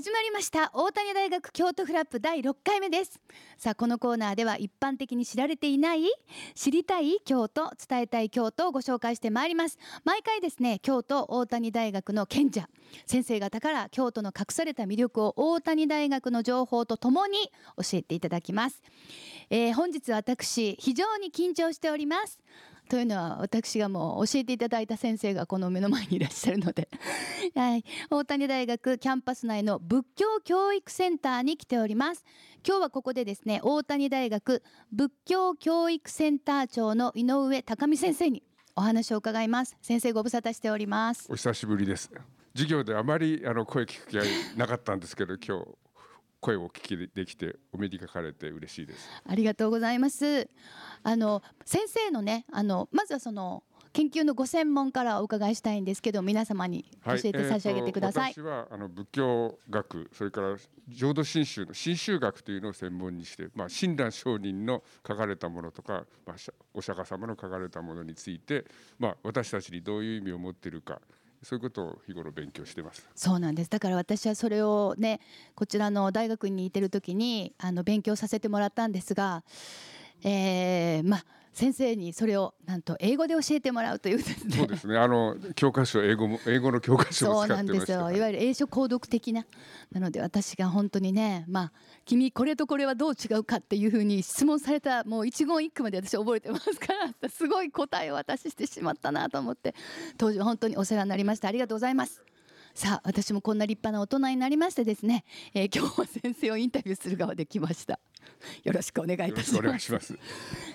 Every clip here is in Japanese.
始まりました。大谷大学京都フラップ第6回目です。さあこのコーナーでは一般的に知られていない知りたい京都伝えたい京都をご紹介してまいります。毎回ですね京都大谷大学の賢者先生方から京都の隠された魅力を大谷大学の情報とともに教えていただきます、えー、本日私非常に緊張しております。というのは私がもう教えていただいた先生がこの目の前にいらっしゃるので。はい、大谷大学キャンパス内の仏教教育センターに来ております。今日はここでですね大谷大学仏教教育センター長の井上高美先生にお話を伺います。先生ご無沙汰しております。お久しぶりです。授業であまりあの声聞く機会なかったんですけど今日声を聞きできてお目にかかれて嬉しいです。ありがとうございます。あの先生のねあのまずはその研究のご専門からお伺いしたいんですけど皆様に教えて差し上げてください、はいえー、私はあの仏教学それから浄土真宗の真宗学というのを専門にして、まあ、親鸞上人の書かれたものとか、まあ、お釈迦様の書かれたものについて、まあ、私たちにどういう意味を持っているかそういうことを日頃勉強してます。そうなんです。だから私はそれをね、こちらの大学にいてる時にあの勉強させてもらったんですが、えー、まあ先生にそれをなんと英語で教えてもらうというね。そうですね。あの教科書英語も英語の教科書そうなんですよ。いわゆる英書購読的ななので私が本当にね、まあ君これとこれはどう違うかっていうふうに質問されたもう一言一句まで私覚えてますから すごい答えを渡してしまったなと思って当時は本当にお世話になりましたありがとうございます。さあ私もこんな立派な大人になりましてですね、えー、今日は先生をインタビューする側で来ました。よろしくお願いいたします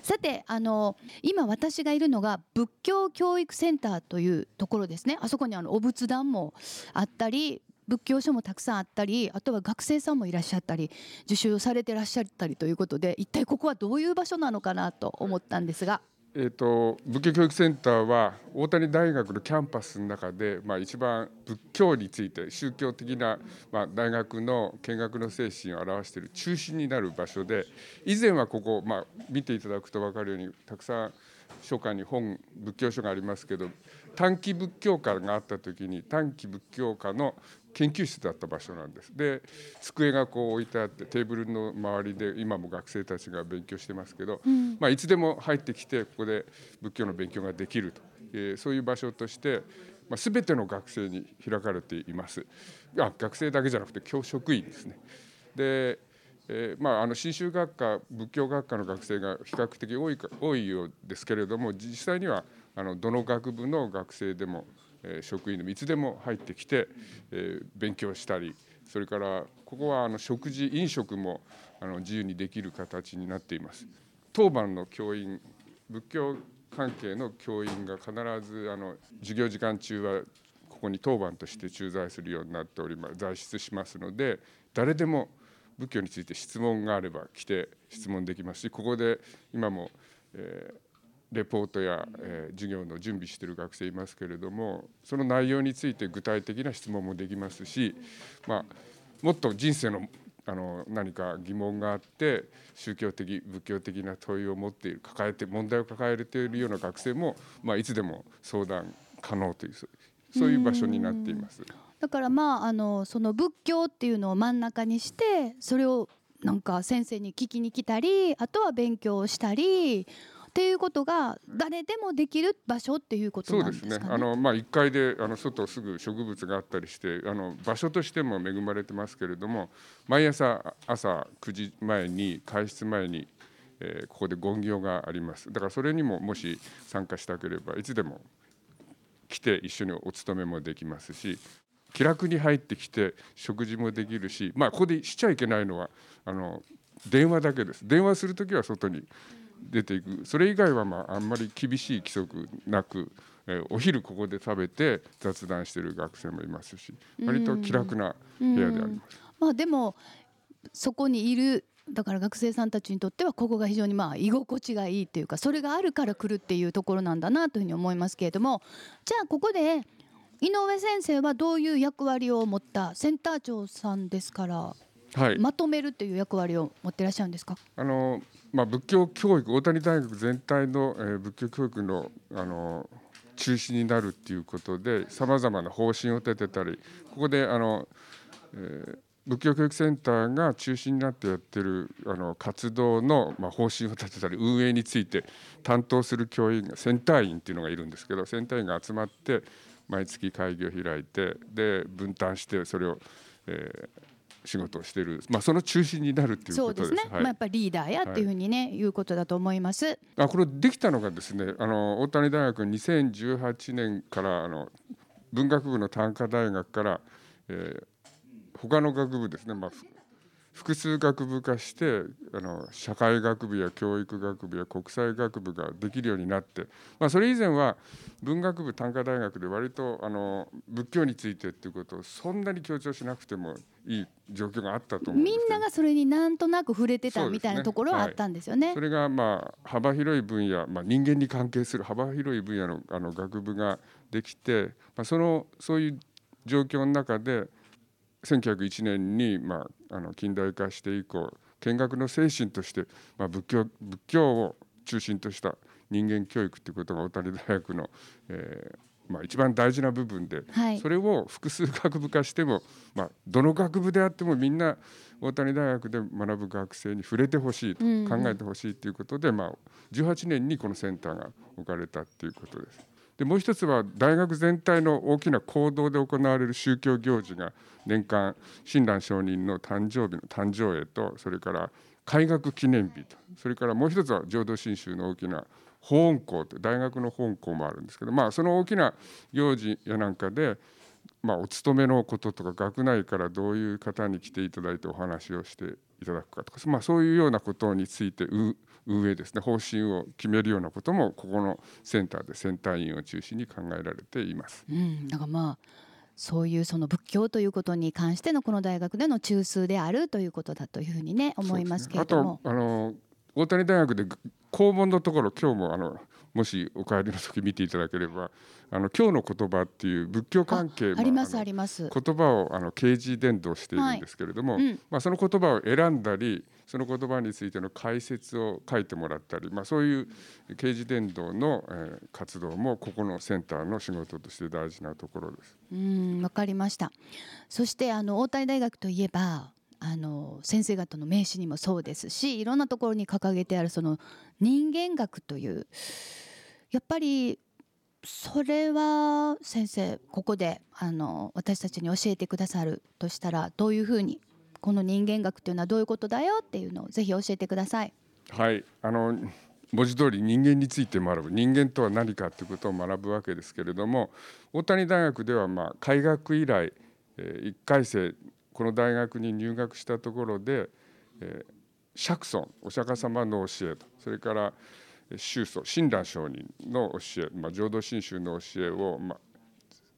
さてあの今私がいるのが仏教教育センターというところですねあそこにあのお仏壇もあったり仏教書もたくさんあったりあとは学生さんもいらっしゃったり受習されてらっしゃったりということで一体ここはどういう場所なのかなと思ったんですが。えーと、仏教教育センターは大谷大学のキャンパスの中で、まあ、一番仏教について宗教的な、まあ、大学の見学の精神を表している中心になる場所で以前はここ、まあ、見ていただくと分かるようにたくさん書館に本仏教書がありますけど短期仏教科があった時に短期仏教科の研究室だった場所なんです。で机がこう置いてあってテーブルの周りで今も学生たちが勉強してますけど、うん、まあ、いつでも入ってきてここで仏教の勉強ができると、えー、そういう場所として、まあ、全ての学生に開かれています。あ学生だけじゃなくて教職員ですね。でえーまあ、あの新宗学科仏教学科の学生が比較的多いか多いようですけれども実際にはあのどの学部の学生でもえ職員でもいつでも入ってきて、え勉強したりそれからここはあの食事飲食もあの自由にできる形になっています。当番の教員仏教関係の教員が必ずあの授業時間中はここに当番として駐在するようになっております在室しますので誰でも仏教について質問があれば来て質問できますしここで今も、え、レポートや、え、授業の準備してる学生いますけれどもその内容について具体的な質問もできますし、まあ、もっと人生のあの何か疑問があって宗教的仏教的な問いを持っている抱えて問題を抱えているような学生も、まあ、いつでも相談可能というそういう場所になっています。だからまああのその仏教っていうのを真ん中にしてそれをなんか先生に聞きに来たりあとは勉強したりっていうことが誰でもできる場所っていうことなんですかね。そうですね。あのまあ1階であの外すぐ植物があったりしてあの場所としても恵まれてますけれども毎朝朝9時前に開室前に、えー、ここで言行があります。だからそれにももし参加したければいつでも来て一緒にお勤めもできますし気楽に入ってきて食事もできるしまあここでしちゃいけないのはあの電話だけです。電話する時は外に出ていく。それ以外はまああんまり厳しい規則なく、えー、お昼ここで食べて雑談してる学生もいますし割と気楽な部屋であります。まあ、でもそこにいるだから学生さんたちにとってはここが非常にまあ居心地がいいっていうかそれがあるから来るっていうところなんだなというふうに思いますけれどもじゃあここで井上先生はどういう役割を持ったセンター長さんですからはい、まとめるという役割を持っていらっしゃるんですか？あの、まあ、仏教教育大谷大学全体の、えー、仏教教育のあの中心になるっていうことでさまざまな方針を立てたりここであの、えー、仏教教育センターが中心になってやってるあの活動の、まあ、方針を立てたり運営について担当する教員がセンター員っていうのがいるんですけどセンター員が集まって毎月会議を開いてで分担してそれを、えー、仕事をしている、まあ、その中心になるっていうことです。そうですね、はい、まあ、やっぱりリーダーやっていうふうにね、はい、いうことだと思います。あこれできたのがですねあの大谷大学2018年からあの文学部の短科大学から、えー、他の学部ですね、まあ、複数学部化してあの社会学部や教育学部や国際学部ができるようになって、まあ、それ以前は文学部短科大学で割とあの仏教についてっていうことをそんなに強調しなくてもいい状況があったと思うみんながそれになんとなく触れてたみたいなところはあったんですよね。そ、ね。はい、れがまあ幅広い分野、まあ、人間に関係する幅広い分野のあの学部ができて、まあ、そのそういう状況の中で1901年に、まあ、あの近代化して以降見学の精神として、まあ、仏教仏教を中心とした人間教育ということが小谷大学の、えーまあ、一番大事な部分で、はい、それを複数学部化しても、まあ、どの学部であってもみんな大谷大学で学ぶ学生に触れてほしいと、考えてほしいということで、まあ、18年にこのセンターが置かれたということです。でもう一つは大学全体の大きな行動で行われる宗教行事が年間親鸞上人の誕生日の誕生会とそれから開学記念日とそれからもう一つは浄土真宗の大きな法恩校と大学の本校もあるんですけどまあその大きな行事やなんかでまあお勤めのこととか学内からどういう方に来ていただいてお話をしていただくかとか、まあ、そういうようなことについて運営ですね方針を決めるようなこともここのセンターでセンター員を中心に考えられています。うん、だからまあそういうその仏教ということに関してのこの大学での中枢であるということだというふうにね思いますけれども。ね、あとあの大谷大学で校門のところ今日もあのもしお帰りの時見ていただければあの今日の言葉っていう仏教関係ありますあります。言葉をあの掲示伝道しているんですけれども、はい。うん、まあ、その言葉を選んだりその言葉についての解説を書いてもらったり、まあ、そういう掲示伝道の、えー、活動もここのセンターの仕事として大事なところです。うんわかりました。そしてあの大谷大学といえばあの先生方の名刺にもそうですしいろんなところに掲げてあるその人間学というやっぱりそれは先生ここであの私たちに教えてくださるとしたらどういうふうにこの人間学というのはどういうことだよっていうのをぜひ教えてください。はい。あの文字通り人間について学ぶ。人間とは何かということを学ぶわけですけれども大谷大学ではまあ開学以来1回生この大学に入学したところで、えー、釈尊お釈迦様の教えと。それから宗祖親鸞上人の教え、まあ、浄土真宗の教えを、まあ、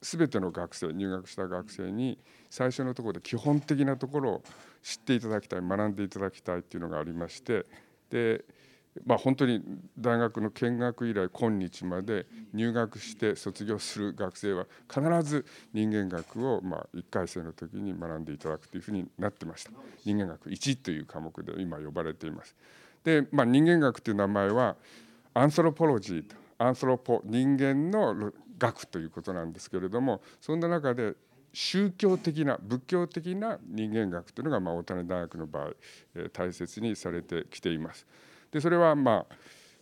全ての学生入学した学生に最初のところで基本的なところを知っていただきたい学んでいただきたいっていうのがありましてでまあ、本当に大学の見学以来今日まで入学して卒業する学生は必ず人間学をま1回生の時に学んでいただくというふうになってました。人間学1という科目で今呼ばれています。で、まあ、人間学という名前はアンソロポロジーとアンソロポ人間の学ということなんですけれどもそんな中で宗教的な仏教的な人間学というのがまあ大谷大学の場合え大切にされてきています。でそれはまあ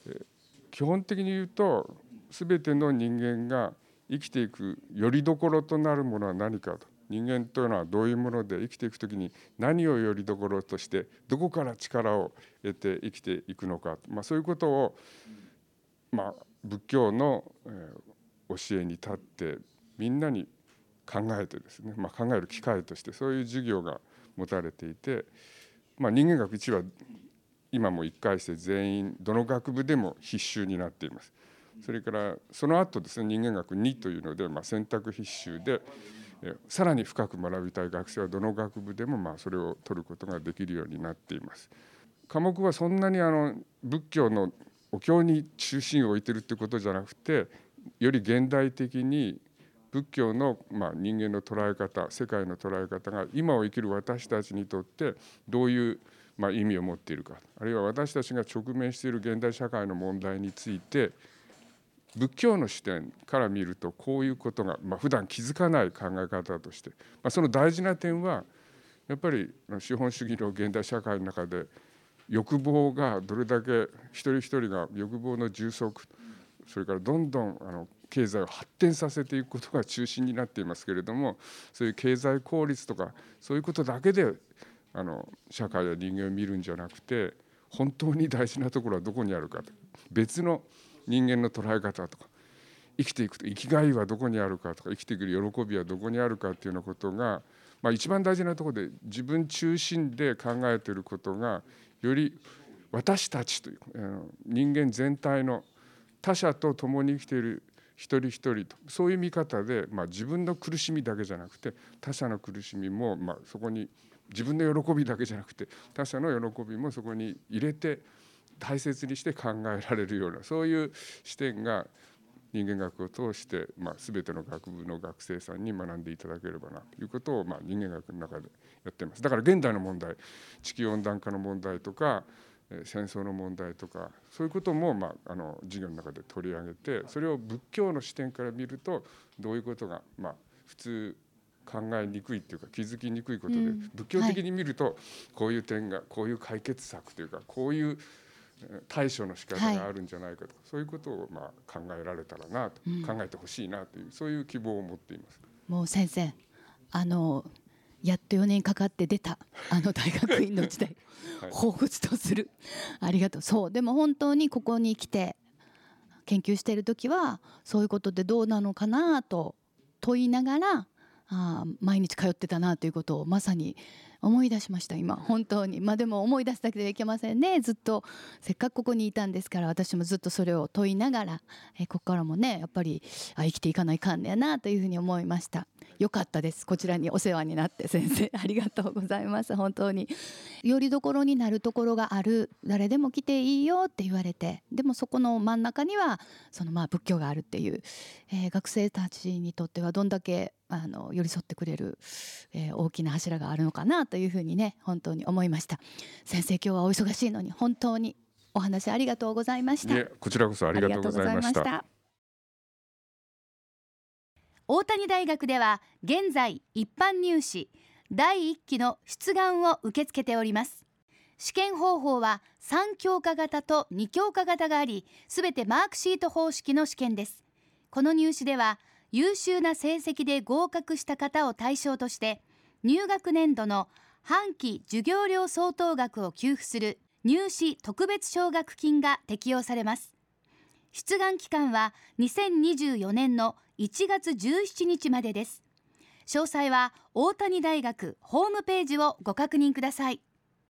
え基本的に言うと全ての人間が生きていくよりどころとなるものは何かと人間というのはどういうもので生きていく時に何をよりどころとしてどこから力を得て生きていくのか、まあ、そういうことを、まあ、仏教の、教えに立ってみんなに考えてですね、まあ、考える機会としてそういう授業が持たれていて、まあ、人間学1は今も1回生全員どの学部でも必修になっています。それからその後ですね人間学2というので、まあ、選択必修でさらに深く学びたい学生はどの学部でもまあそれを取ることができるようになっています。科目はそんなにあの仏教のお経に中心を置いてるってことじゃなくてより現代的に仏教のま人間の捉え方世界の捉え方が今を生きる私たちにとってどういうま、意味を持っているかあるいは私たちが直面している現代社会の問題について仏教の視点から見るとこういうことが、まあ、普段気づかない考え方として、まあ、その大事な点はやっぱり資本主義の現代社会の中で欲望がどれだけ一人一人が欲望の充足それからどんどんあの経済を発展させていくことが中心になっていますけれどもそういう経済効率とかそういうことだけであの社会や人間を見るんじゃなくて本当に大事なところはどこにあるかと。別の人間の捉え方とか生きていくと生きがいはどこにあるかとか生きていく喜びはどこにあるかっていうようなことが、まあ、一番大事なところで自分中心で考えていることがより私たちという人間全体の他者と共に生きている一人一人とそういう見方で、まあ、自分の苦しみだけじゃなくて他者の苦しみも、まあ、そこに自分の喜びだけじゃなくて他者の喜びもそこに入れて大切にして考えられるようなそういう視点が人間学を通して、まあ、全ての学部の学生さんに学んでいただければなということを、まあ、人間学の中でやってます。だから現代の問題地球温暖化の問題とか戦争の問題とかそういうことも、まあ、あの授業の中で取り上げてそれを仏教の視点から見るとどういうことが、まあ、普通考えにくいっていうか気づきにくいことで、うん、仏教的に見るとこういう点がこういう解決策というかこういう対処の仕方があるんじゃないかとか、はい、そういうことをまあ考えられたらなと、うん、考えてほしいなというそういう希望を持っています。もう先生あのやっと4年かかって出たあの大学院の時代、はい、彷彿とする。ありがとう。そうでも本当にここに来て研究している時はそういうことでどうなのかなと問いながらあ毎日通ってたなということをまさに思い出しました今。本当に。まあでも思い出すだけではいけませんね。ずっとせっかくここにいたんですから私もずっとそれを問いながらえここからもねやっぱりあ生きていかないかんねやなというふうに思いました。よかったです。こちらにお世話になって先生。ありがとうございます。本当に。よりどころになるところがある。誰でも来ていいよって言われてでもそこの真ん中にはそのまあ仏教があるっていう、えー、学生たちにとってはどんだけあの寄り添ってくれる、えー、大きな柱があるのかなというふうにね本当に思いました。先生今日はお忙しいのに本当にお話ありがとうございました。こちらこそありがとうございました。大谷大学では現在一般入試第1期の出願を受け付けております。試験方法は3教科型と2教科型がありすべてマークシート方式の試験です。この入試では優秀な成績で合格した方を対象として入学年度の半期授業料相当額を給付する入試特別奨学金が適用されます。出願期間は2024年の1月17日までです。詳細は大谷大学ホームページをご確認ください。